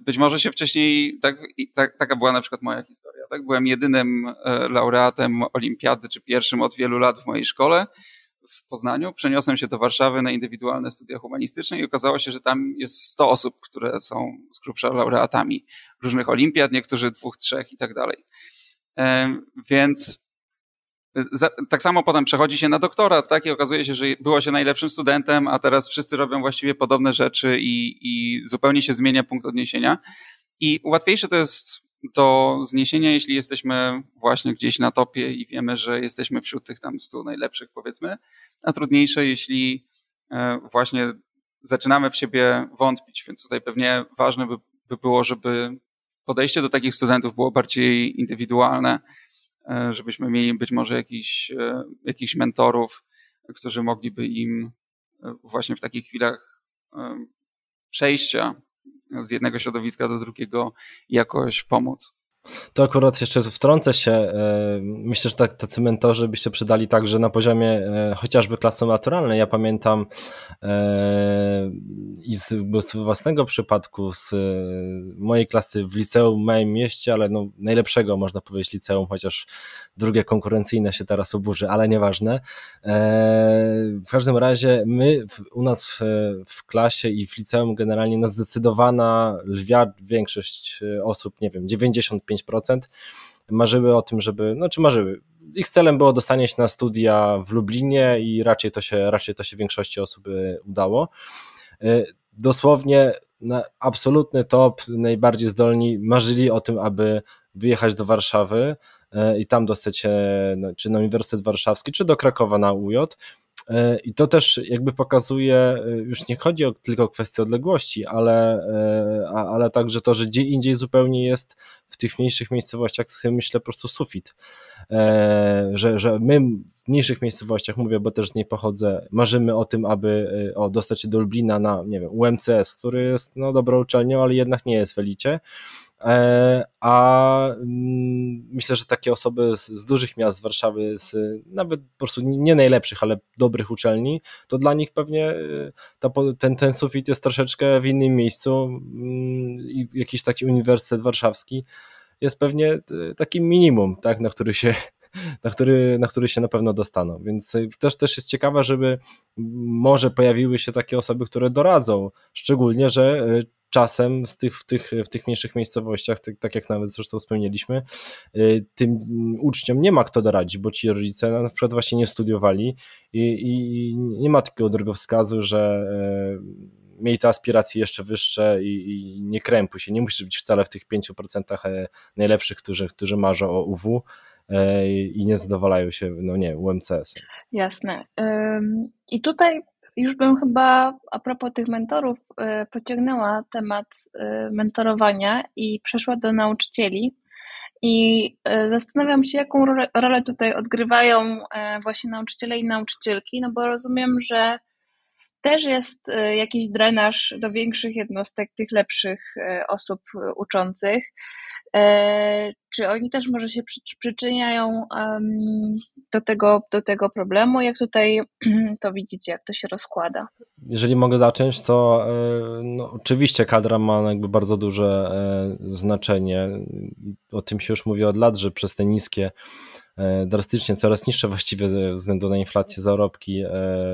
Być może się wcześniej, tak, tak, taka była na przykład moja historia, tak? Byłem jedynym laureatem olimpiady, czy pierwszym od wielu lat w mojej szkole w Poznaniu. Przeniosłem się do Warszawy na indywidualne studia humanistyczne i okazało się, że tam jest 100 osób, które są z grubsza laureatami różnych olimpiad, niektórzy dwóch, trzech i tak dalej. Więc tak samo potem przechodzi się na doktorat, tak? I okazuje się, że było się najlepszym studentem, a teraz wszyscy robią właściwie podobne rzeczy i, i zupełnie się zmienia punkt odniesienia. I łatwiejsze to jest do zniesienia, jeśli jesteśmy właśnie gdzieś na topie i wiemy, że jesteśmy wśród tych tam stu najlepszych, powiedzmy, a trudniejsze, jeśli e, właśnie zaczynamy w siebie wątpić. Więc tutaj pewnie ważne by, by było, żeby podejście do takich studentów było bardziej indywidualne, e, żebyśmy mieli być może jakiś, e, jakichś mentorów, którzy mogliby im właśnie w takich chwilach przejścia z jednego środowiska do drugiego jakoś pomóc. To akurat jeszcze wtrącę się. E, myślę, że tak, tacy mentorzy by się przydali także na poziomie e, chociażby klasy maturalnej. Ja pamiętam e, i z, z własnego przypadku, z mojej klasy w liceum w małym mieście, ale no najlepszego można powiedzieć liceum, chociaż drugie konkurencyjne się teraz oburzy, ale nieważne. W każdym razie my u nas w klasie i w liceum generalnie na zdecydowana lwia większość osób, nie wiem, 95 5%, marzyły o tym, żeby, no czy marzyły, ich celem było dostanie się na studia w Lublinie i raczej to się, raczej to się większości osób udało. E, dosłownie na absolutny top, najbardziej zdolni marzyli o tym, aby wyjechać do Warszawy e, i tam dostać się no, czy na Uniwersytet Warszawski, czy do Krakowa na UJ. E, I to też jakby pokazuje, już nie chodzi o, tylko o kwestię odległości, ale, ale także to, że gdzie indziej zupełnie jest w tych mniejszych miejscowościach myślę po prostu sufit, e, że, że my w mniejszych miejscowościach, mówię, bo też z niej pochodzę, marzymy o tym, aby e, o, dostać się do Lublina na, nie wiem, UMCS, który jest no, dobrą uczelnią, ale jednak nie jest w elicie, e, a mm, myślę, że takie osoby z, z, dużych miast Warszawy, z nawet po prostu nie najlepszych, ale dobrych uczelni, to dla nich pewnie ta, ten, ten sufit jest troszeczkę w innym miejscu mm, i jakiś taki uniwersytet warszawski jest pewnie e, takim minimum, tak, na który się na który, na który się na pewno dostaną. Więc e, też, też jest ciekawe, żeby może pojawiły się takie osoby, które doradzą, szczególnie, że e, czasem z tych, w, tych, w tych mniejszych miejscowościach, tak, tak jak nawet zresztą wspomnieliśmy, tym uczniom nie ma kto doradzić, bo ci rodzice na przykład właśnie nie studiowali i, i nie ma takiego drogowskazu, że miej te aspiracje jeszcze wyższe i, i, nie krępuj się, nie musisz być wcale w tych 5% e, najlepszych, którzy, którzy marzą o UW e, i nie zadowalają się, no nie, UMCS. Jasne. I tutaj już bym chyba a propos tych mentorów e, pociągnęła temat mentorowania i przeszła do nauczycieli. I zastanawiam się, jaką rolę tutaj odgrywają właśnie nauczyciele i nauczycielki, no bo rozumiem, że też jest e, jakiś drenaż do większych jednostek, tych lepszych e, osób e, uczących. Czy oni też może się przyczyniają do tego, do tego problemu? Jak tutaj to widzicie, jak to się rozkłada? Jeżeli mogę zacząć, to no, oczywiście kadra ma jakby bardzo duże znaczenie. O tym się już mówi od lat, że przez te niskie drastycznie coraz niższe właściwie ze względu na inflację zarobki e,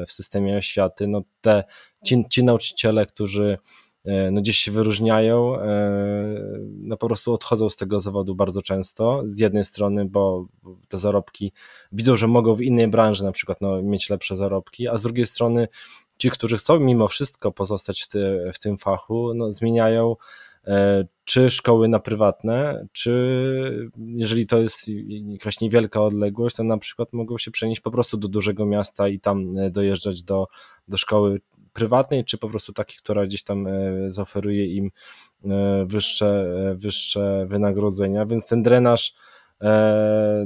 w systemie oświaty, no te, ci, ci nauczyciele, którzy e, no gdzieś się wyróżniają, no po prostu odchodzą z tego zawodu bardzo często. Z jednej strony, bo te zarobki widzą, że mogą w innej branży na przykład no, mieć lepsze zarobki, a z drugiej strony ci, którzy chcą mimo wszystko pozostać w, ty, w tym fachu, no, zmieniają E, czy szkoły na prywatne, czy jeżeli to jest jakaś niewielka odległość, to na przykład mogą się przenieść po prostu do dużego miasta i tam e, dojeżdżać do, do szkoły prywatnej, czy po prostu takiej, która gdzieś tam e, zaoferuje im wyższe, wyższe wynagrodzenia, więc ten drenaż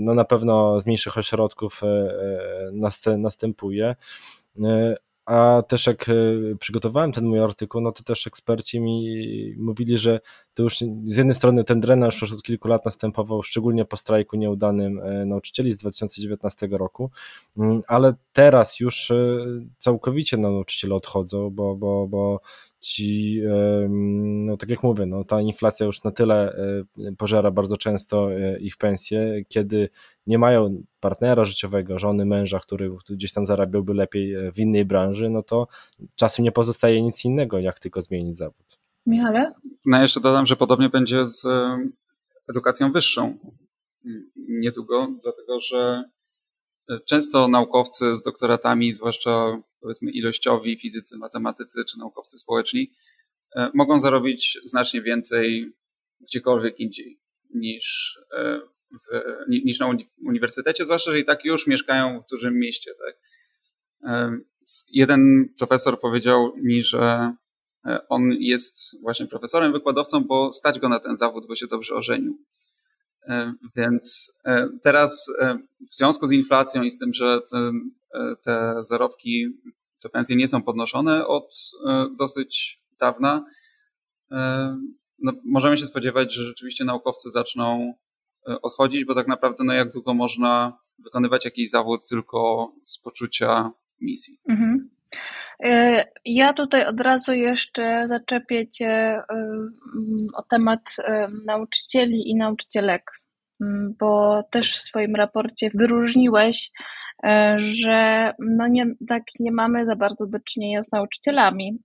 no na pewno z mniejszych ośrodków następuje a też jak e, przygotowałem ten mój artykuł, no to też eksperci mi mówili, że to już z jednej strony ten drenaż już od kilku lat następował, szczególnie po strajku nieudanym e, nauczycieli z 2019 roku, mm, ale teraz już całkowicie nauczyciele odchodzą, bo, bo, bo ci, no tak jak mówię, no ta inflacja już na tyle e, pożera bardzo często e, ich pensje, kiedy nie mają partnera życiowego, żony, męża, który gdzieś tam zarabiałby lepiej e, w innej branży, no to czasem nie pozostaje nic innego, jak tylko zmienić zawód. Michale? No jeszcze dodam, że podobnie będzie z edukacją wyższą niedługo, dlatego że Często naukowcy z doktoratami, zwłaszcza powiedzmy ilościowi, fizycy, matematycy czy naukowcy społeczni, e, mogą zarobić znacznie więcej gdziekolwiek indziej niż, e, w, niż na uniwersytecie, zwłaszcza, że i tak już mieszkają w dużym mieście. Tak? E, jeden profesor powiedział mi, że on jest właśnie profesorem, wykładowcą, bo stać go na ten zawód, bo się dobrze ożenił. E, więc e, teraz e, w związku z inflacją i z tym, że te, te zarobki, te pensje nie są podnoszone od dosyć dawna, no, możemy się spodziewać, że rzeczywiście naukowcy zaczną odchodzić, bo tak naprawdę no jak długo można wykonywać jakiś zawód tylko z poczucia misji. Mhm. Ja tutaj od razu jeszcze zaczepię Cię o temat nauczycieli i nauczycielek, bo też w swoim raporcie wyróżniłeś, e, że no nie, tak nie mamy za bardzo do czynienia z nauczycielami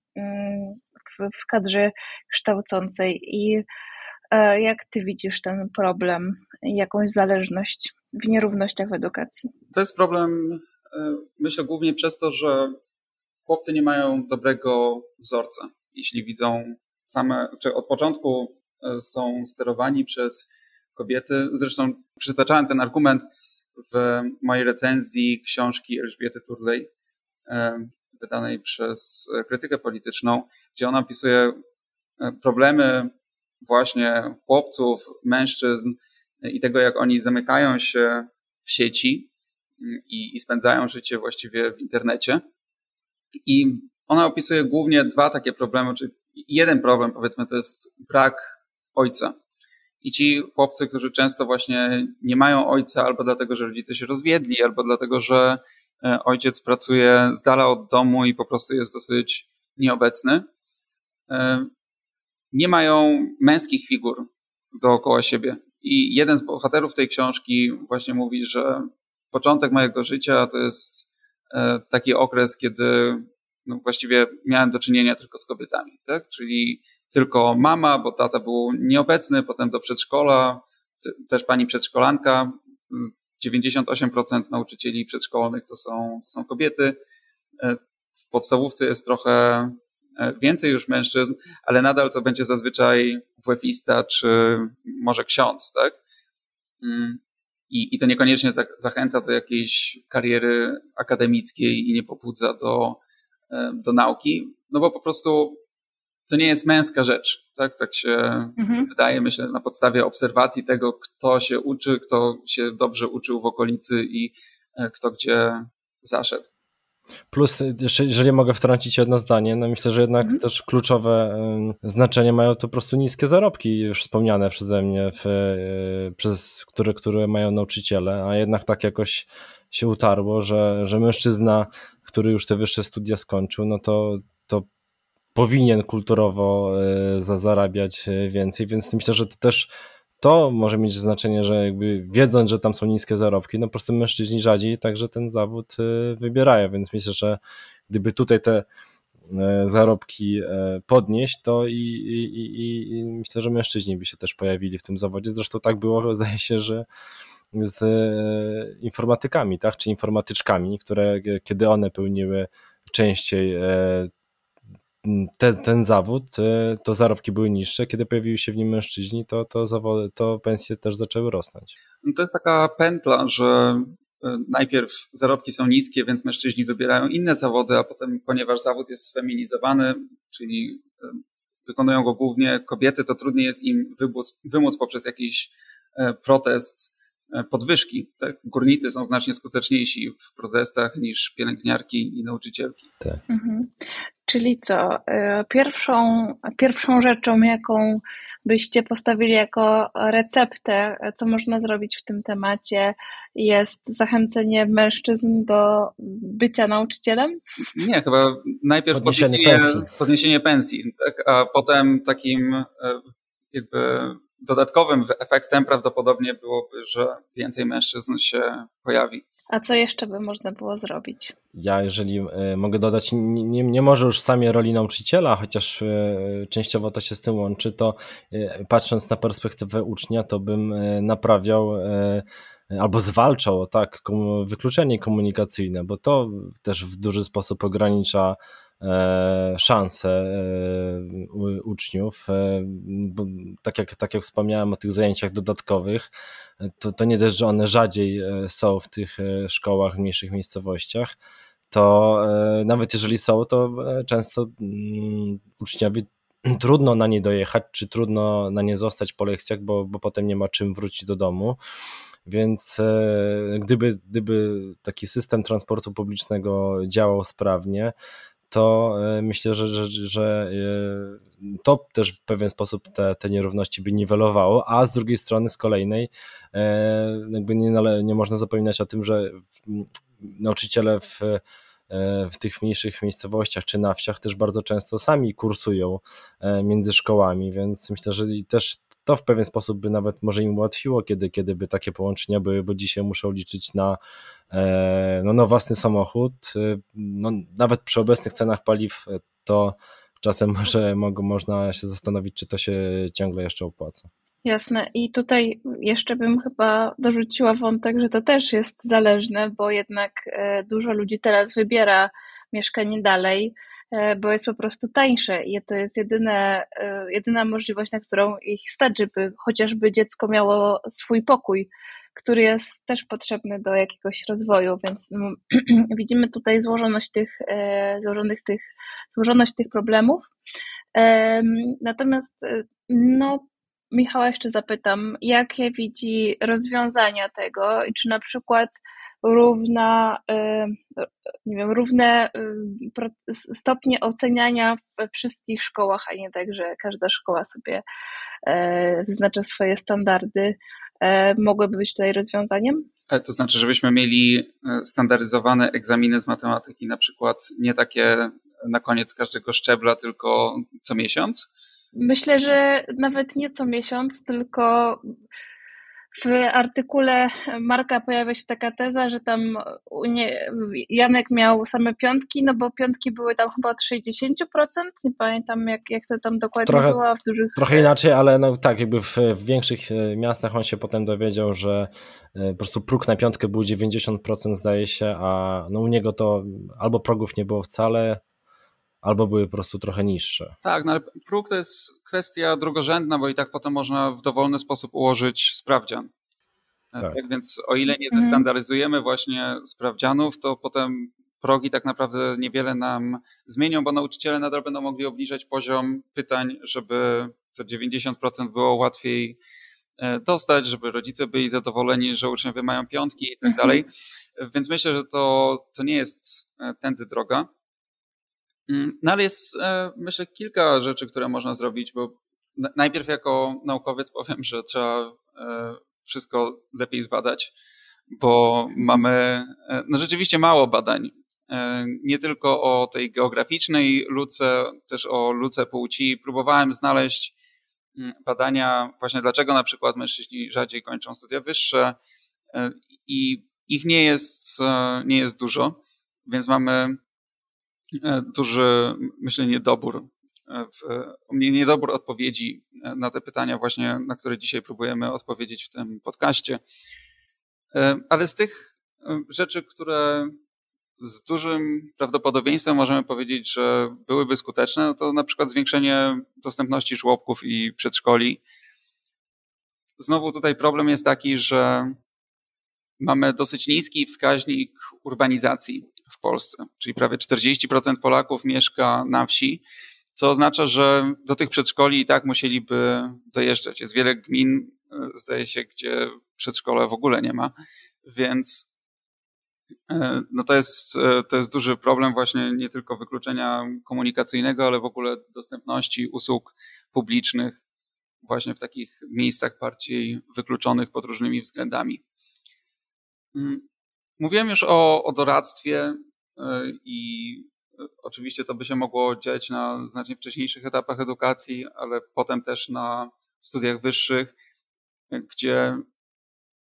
w, w kadrze kształcącej. I e, jak Ty widzisz ten problem, jakąś zależność w nierównościach w edukacji? To jest problem, e, myślę, głównie przez to, że chłopcy nie mają dobrego wzorca. Jeśli widzą same, czy od początku są sterowani przez kobiety. Zresztą przytaczałem ten argument w mojej recenzji książki Elżbiety Turley, wydanej przez krytykę polityczną, gdzie ona opisuje e, problemy właśnie chłopców, mężczyzn i tego, jak oni zamykają się w sieci mm, i, i spędzają życie właściwie w internecie. I ona opisuje głównie dwa takie problemy, czyli jeden problem, powiedzmy, to jest brak ojca. I ci chłopcy, którzy często właśnie nie mają ojca, albo dlatego, że rodzice się rozwiedli, albo dlatego, że e, ojciec pracuje z dala od domu i po prostu jest dosyć nieobecny, e, nie mają męskich figur dookoła siebie. I jeden z bohaterów tej książki właśnie mówi, że początek mojego życia to jest taki okres, kiedy no właściwie miałem do czynienia tylko z kobietami, tak? Czyli tylko mama, bo tata był nieobecny, potem do przedszkola, też pani przedszkolanka. 98% nauczycieli przedszkolnych to są, to są kobiety. E, w podstawówce jest trochę e, więcej już mężczyzn, ale nadal to będzie zazwyczaj WF-ista czy może ksiądz, tak? I, I to niekoniecznie zachęca do jakiejś kariery akademickiej i nie pobudza do, e, do nauki, no bo po prostu to nie jest męska rzecz. Tak, tak się mhm. wydaje, myślę, na podstawie obserwacji tego, kto się uczy, kto się dobrze uczył w okolicy i e, kto gdzie zaszedł. Plus, jeszcze, jeżeli mogę wtrącić jedno zdanie, no myślę, że jednak mhm. też kluczowe znaczenie mają to po prostu niskie zarobki, już wspomniane przeze mnie, w, e, przez które, które mają nauczyciele, a jednak tak jakoś się utarło, że, że mężczyzna, który już te wyższe studia skończył, no to, to powinien kulturowo e, zarabiać e, więcej, więc myślę, że to też to może mieć znaczenie, że jakby wiedząc, że tam są niskie zarobki, no po prostu mężczyźni rzadziej także ten zawód e, wybierają, więc myślę, że gdyby tutaj te zarobki podnieść, to i, i, i, i myślę, że mężczyźni by się też pojawili w tym zawodzie. Zresztą tak było, zdaje się, że z informatykami, tak, czy informatyczkami, które kiedy one pełniły częściej ten, ten zawód, e, to zarobki były niższe. Kiedy pojawiły się w nim mężczyźni, to, to, zawody, to pensje też zaczęły rosnąć. No to jest taka pętla, że e, najpierw zarobki są niskie, więc mężczyźni wybierają inne zawody, a potem, ponieważ zawód jest sfeminizowany, czyli e, wykonują go głównie kobiety, to trudniej jest im wymóc, wymóc poprzez jakiś protest podwyżki. Tak? Górnicy są znacznie skuteczniejsi w protestach niż pielęgniarki i nauczycielki. Tak. Mhm. Czyli co? E, pierwszą, pierwszą rzeczą, jaką byście postawili jako receptę, co można zrobić w tym temacie, jest zachęcenie mężczyzn do bycia nauczycielem? Nie, chyba najpierw podniesienie, podniesienie pensji, podniesienie pensji tak? a potem takim e, jakby dodatkowym efektem prawdopodobnie byłoby, że więcej mężczyzn się pojawi. A co jeszcze by można było zrobić? Ja, jeżeli e, mogę dodać, nie, nie może już sami roli nauczyciela, chociaż e, częściowo to się z tym łączy, to e, patrząc na perspektywę ucznia, to bym naprawiał albo zwalczał tak wykluczenie komunikacyjne, bo to też w duży sposób ogranicza szanse e, uczniów. E, bo tak, jak, tak jak wspomniałem o tych zajęciach dodatkowych, to, to nie dość, że one rzadziej są w tych szkołach w mniejszych miejscowościach, to nawet jeżeli są, to często mm, uczniowi trudno na nie dojechać, czy trudno na nie zostać po lekcjach, bo, bo potem nie ma czym wrócić do domu. Więc gdyby, gdyby taki system transportu publicznego działał sprawnie, to e, myślę, że, że, że e, to też w pewien sposób te, te nierówności by niwelowało, a z drugiej strony, z kolejnej, e, jakby nie, nie można zapominać o tym, że nauczyciele w, w tych mniejszych miejscowościach czy na wsiach też bardzo często sami kursują między szkołami, więc myślę, że też to w pewien sposób by nawet może im ułatwiło, kiedy, kiedy by takie połączenia były, bo dzisiaj muszą liczyć na E, no, no własny samochód, e, no, nawet przy obecnych cenach paliw e, to czasem może mogą, można się zastanowić, czy to się ciągle jeszcze opłaca. Jasne. I tutaj jeszcze bym chyba dorzuciła wątek, że to też jest zależne, bo jednak dużo ludzi teraz wybiera mieszkanie dalej, bo jest po prostu tańsze i to jest jedyne, jedyna możliwość, na którą ich stać, żeby chociażby dziecko miało swój pokój który jest też potrzebny do jakiegoś rozwoju, więc no, widzimy tutaj złożoność tych, e, złożonych tych, złożoność tych problemów. Natomiast e, no, Michała jeszcze zapytam, jakie widzi rozwiązania tego i czy na przykład równa, e, nie wiem, równe stopnie oceniania we wszystkich szkołach, a nie tak, że każda szkoła sobie wyznacza swoje standardy, mogłyby być tutaj rozwiązaniem? E, to znaczy, żebyśmy mieli e, standaryzowane egzaminy z matematyki, na przykład nie takie na koniec każdego szczebla, tylko co miesiąc? Myślę, że nawet nie co miesiąc, tylko w artykule Marka pojawia się taka teza, że tam nie, Janek miał same piątki, no bo piątki były tam chyba od 60%, nie pamiętam jak, jak to tam dokładnie trochę, było w dużych... Trochę inaczej, ale no tak, jakby w, w większych e, miastach on się potem dowiedział, że e, po prostu próg na piątkę był 90% zdaje się, a no u niego to albo progów nie było wcale, albo były po prostu trochę niższe. Tak, no ale próg to jest kwestia drugorzędna, bo i tak potem można w dowolny sposób ułożyć sprawdzian. Tak. tak więc o ile nie mhm. zestandaryzujemy właśnie sprawdzianów, to potem progi tak naprawdę niewiele nam zmienią, bo nauczyciele nadal będą mogli obniżać poziom pytań, żeby te 90% było łatwiej e, dostać, żeby rodzice byli zadowoleni, że uczniowie mają piątki i tak mhm. dalej. Więc myślę, że to, to nie jest e, tędy droga. Mm, no ale jest, e, myślę, kilka rzeczy, które można zrobić, bo najpierw jako naukowiec powiem, że trzeba e, wszystko lepiej zbadać, bo mamy e, no rzeczywiście mało badań. Nie tylko o tej geograficznej luce, też o luce płci. Próbowałem znaleźć mm, badania właśnie dlaczego na przykład mężczyźni rzadziej kończą studia wyższe i ich nie jest, nie jest dużo, więc mamy duży, myślę, niedobór, e, niedobór odpowiedzi e, na te pytania właśnie, na które dzisiaj próbujemy odpowiedzieć w tym podcaście. Ale z tych rzeczy, które z dużym prawdopodobieństwem możemy powiedzieć, że byłyby skuteczne, no to na przykład zwiększenie dostępności żłobków i przedszkoli. Znowu tutaj problem jest taki, że mamy dosyć niski wskaźnik urbanizacji w Polsce, czyli prawie 40% Polaków mieszka na wsi, co oznacza, że do tych przedszkoli i tak musieliby dojeżdżać. Jest wiele gmin, zdaje się, gdzie przedszkole w ogóle nie ma, więc no to jest, to jest duży problem właśnie nie tylko wykluczenia komunikacyjnego, ale w ogóle dostępności usług publicznych właśnie w takich miejscach bardziej wykluczonych pod różnymi względami. Mówiłem już o, o doradztwie i Oczywiście to by się mogło dziać na znacznie wcześniejszych etapach edukacji, ale potem też na studiach wyższych, gdzie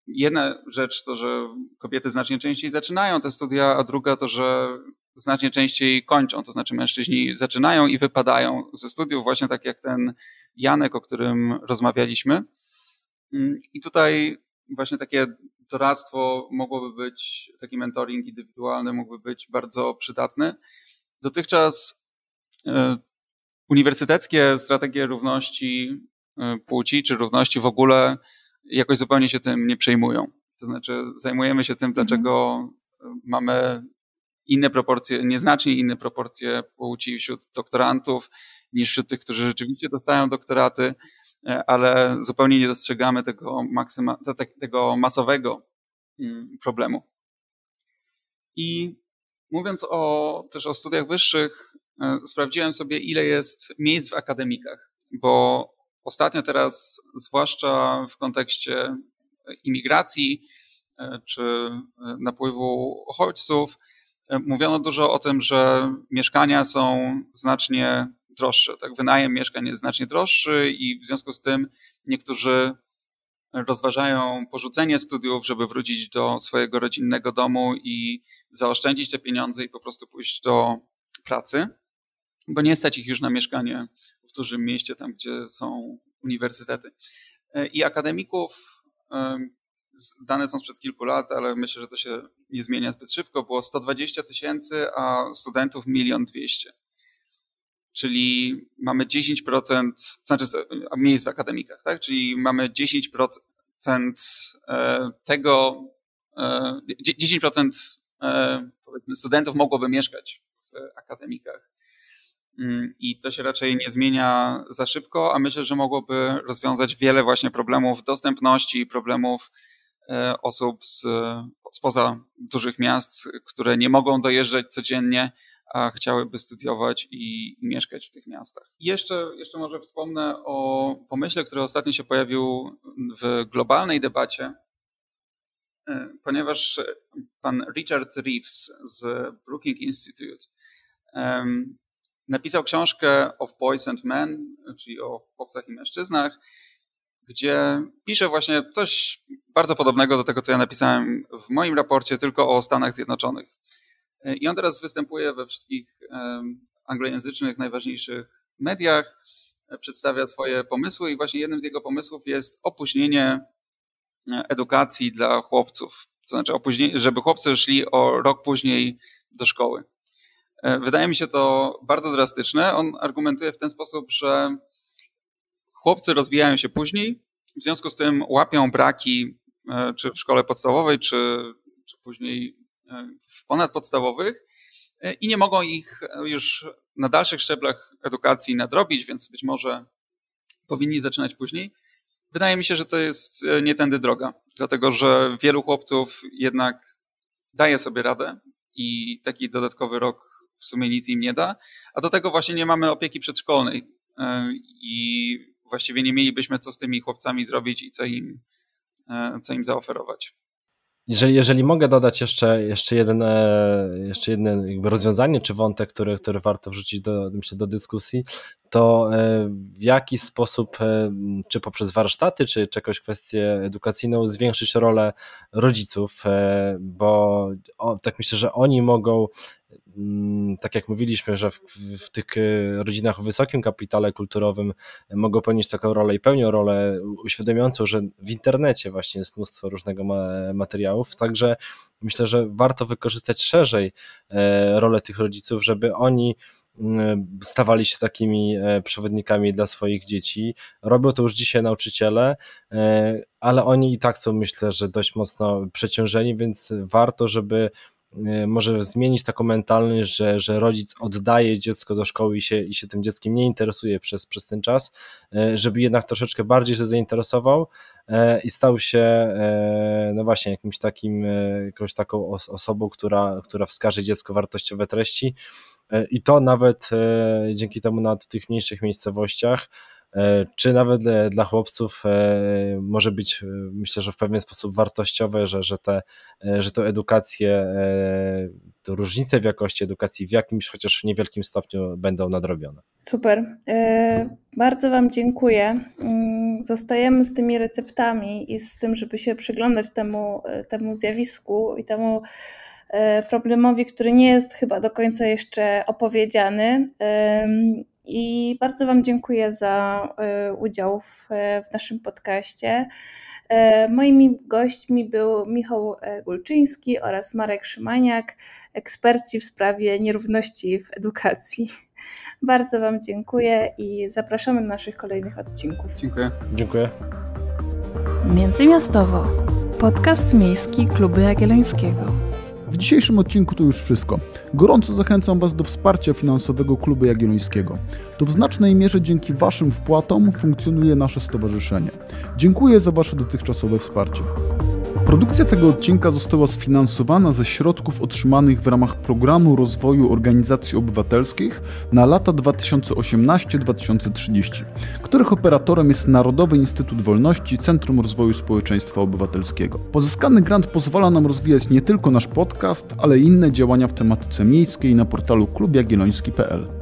jedna rzecz to, że kobiety znacznie częściej zaczynają te studia, a druga to, że znacznie częściej kończą, to znaczy mężczyźni zaczynają i wypadają ze studiów, właśnie tak jak ten Janek, o którym rozmawialiśmy. I tutaj właśnie takie doradztwo mogłoby być, taki mentoring indywidualny mógłby być bardzo przydatny. Dotychczas e, uniwersyteckie strategie równości e, płci, czy równości w ogóle jakoś zupełnie się tym nie przejmują. To znaczy zajmujemy się tym, mhm. dlaczego mamy inne proporcje, nieznacznie inne proporcje płci wśród doktorantów niż wśród tych, którzy rzeczywiście dostają doktoraty, ale zupełnie nie dostrzegamy tego, maksyma, tego masowego mm, problemu. I Mówiąc o, też o studiach wyższych, e, sprawdziłem sobie, ile jest miejsc w akademikach, bo ostatnio teraz, zwłaszcza w kontekście imigracji e, czy e, napływu uchodźców, mówiono dużo o tym, że mieszkania są znacznie droższe. Tak, wynajem mieszkań jest znacznie droższy i w związku z tym niektórzy rozważają porzucenie studiów, żeby wrócić do swojego rodzinnego domu i zaoszczędzić te pieniądze i po prostu pójść do pracy, bo nie stać ich już na mieszkanie w dużym mieście, tam gdzie są uniwersytety. E, I akademików, dane są sprzed kilku lat, ale myślę, że to się nie zmienia zbyt szybko, było 120 tysięcy, a studentów milion dwieście czyli mamy 10%, znaczy miejsc w akademikach, tak? Czyli mamy 10% e, tego, 10% e, e, powiedzmy studentów mogłoby mieszkać w akademikach. Mm, I to się raczej nie zmienia za szybko, a myślę, że mogłoby rozwiązać wiele właśnie problemów dostępności, problemów osób z, spoza dużych miast, które nie mogą dojeżdżać codziennie, a chciałyby studiować i, mieszkać w tych miastach. Jeszcze, jeszcze może wspomnę o pomyśle, który ostatnio się pojawił w globalnej debacie, e, ponieważ pan Richard Reeves z Brookings Institute um, napisał książkę Of Boys and Men, czyli o chłopcach i mężczyznach, gdzie pisze właśnie coś bardzo podobnego do tego, co ja napisałem w moim raporcie, tylko o Stanach Zjednoczonych. I on teraz występuje we wszystkich anglojęzycznych, najważniejszych mediach, przedstawia swoje pomysły i właśnie jednym z jego pomysłów jest opóźnienie e, edukacji dla chłopców. To znaczy, żeby chłopcy szli o rok później do szkoły. E, wydaje mi się to bardzo drastyczne. On argumentuje w ten sposób, że chłopcy rozwijają się później, w związku z tym łapią braki, e, czy w szkole podstawowej, czy, czy później ponadpodstawowych e, i nie mogą ich już na dalszych szczeblach edukacji nadrobić, więc być może powinni zaczynać później. Wydaje mi się, że to jest e, nie tędy droga, dlatego że wielu chłopców jednak daje sobie radę i taki dodatkowy rok w sumie nic im nie da, a do tego właśnie nie mamy opieki przedszkolnej e, i właściwie nie mielibyśmy co z tymi chłopcami zrobić i co im, co im zaoferować. Jeżeli, jeżeli mogę dodać jeszcze, jeszcze, jeden, e, jeszcze jedno rozwiązanie czy wątek, który, który warto wrzucić do, myślę, do dyskusji, to e, w jaki sposób, e, czy poprzez warsztaty, czy, czy jakąś kwestię edukacyjną, zwiększyć rolę rodziców, bo tak myślę, że oni mogą tak jak mówiliśmy, że w, w, tych e, rodzinach o wysokim kapitale kulturowym mogą pełnić taką rolę i pełnią rolę uświadamiającą, że w internecie właśnie jest mnóstwo różnego materiałów, także myślę, że warto wykorzystać szerzej e, rolę tych rodziców, żeby oni mm, stawali się takimi e, przewodnikami dla swoich dzieci. Robią to już dzisiaj nauczyciele, ale oni i tak są myślę, że dość mocno przeciążeni, więc warto, żeby może zmienić taką mentalność, że, że rodzic oddaje dziecko do szkoły i się, i się tym dzieckiem nie interesuje przez, przez ten czas, żeby jednak troszeczkę bardziej się zainteresował i stał się no właśnie jakimś takim, jakąś taką osobą, która, która wskaże dziecko wartościowe treści. I to nawet dzięki temu na tych mniejszych miejscowościach czy nawet dla chłopców e, może być, e, myślę, że w pewien sposób wartościowe, że, że, te, że tę edukację, to różnice w jakości edukacji w jakimś chociaż niewielkim stopniu będą nadrobione. Super. Bardzo Wam dziękuję. Mm, zostajemy z tymi receptami i z tym, żeby się przyglądać temu, temu zjawisku i temu problemowi, który nie jest chyba do końca jeszcze opowiedziany. I bardzo Wam dziękuję za e, udział w, w naszym podcaście. E, moimi gośćmi był Michał e, Gulczyński oraz Marek Szymaniak, eksperci w sprawie nierówności w edukacji. Bardzo Wam dziękuję i zapraszamy do naszych kolejnych odcinków. Dziękuję. Dziękuję. Międzymiastowo. Podcast miejski Kluby Jagiellońskiego. W dzisiejszym odcinku to już wszystko. Gorąco zachęcam Was do wsparcia finansowego Klubu Jagiellońskiego. To w znacznej mierze dzięki Waszym wpłatom funkcjonuje nasze stowarzyszenie. Dziękuję za Wasze dotychczasowe wsparcie. Produkcja tego odcinka została sfinansowana ze środków otrzymanych w ramach Programu Rozwoju Organizacji Obywatelskich na lata 2018-2030, których operatorem jest Narodowy Instytut Wolności Centrum Rozwoju Społeczeństwa Obywatelskiego. Pozyskany grant pozwala nam rozwijać nie tylko nasz podcast, ale inne działania w tematyce miejskiej na portalu klubjagielloński.pl.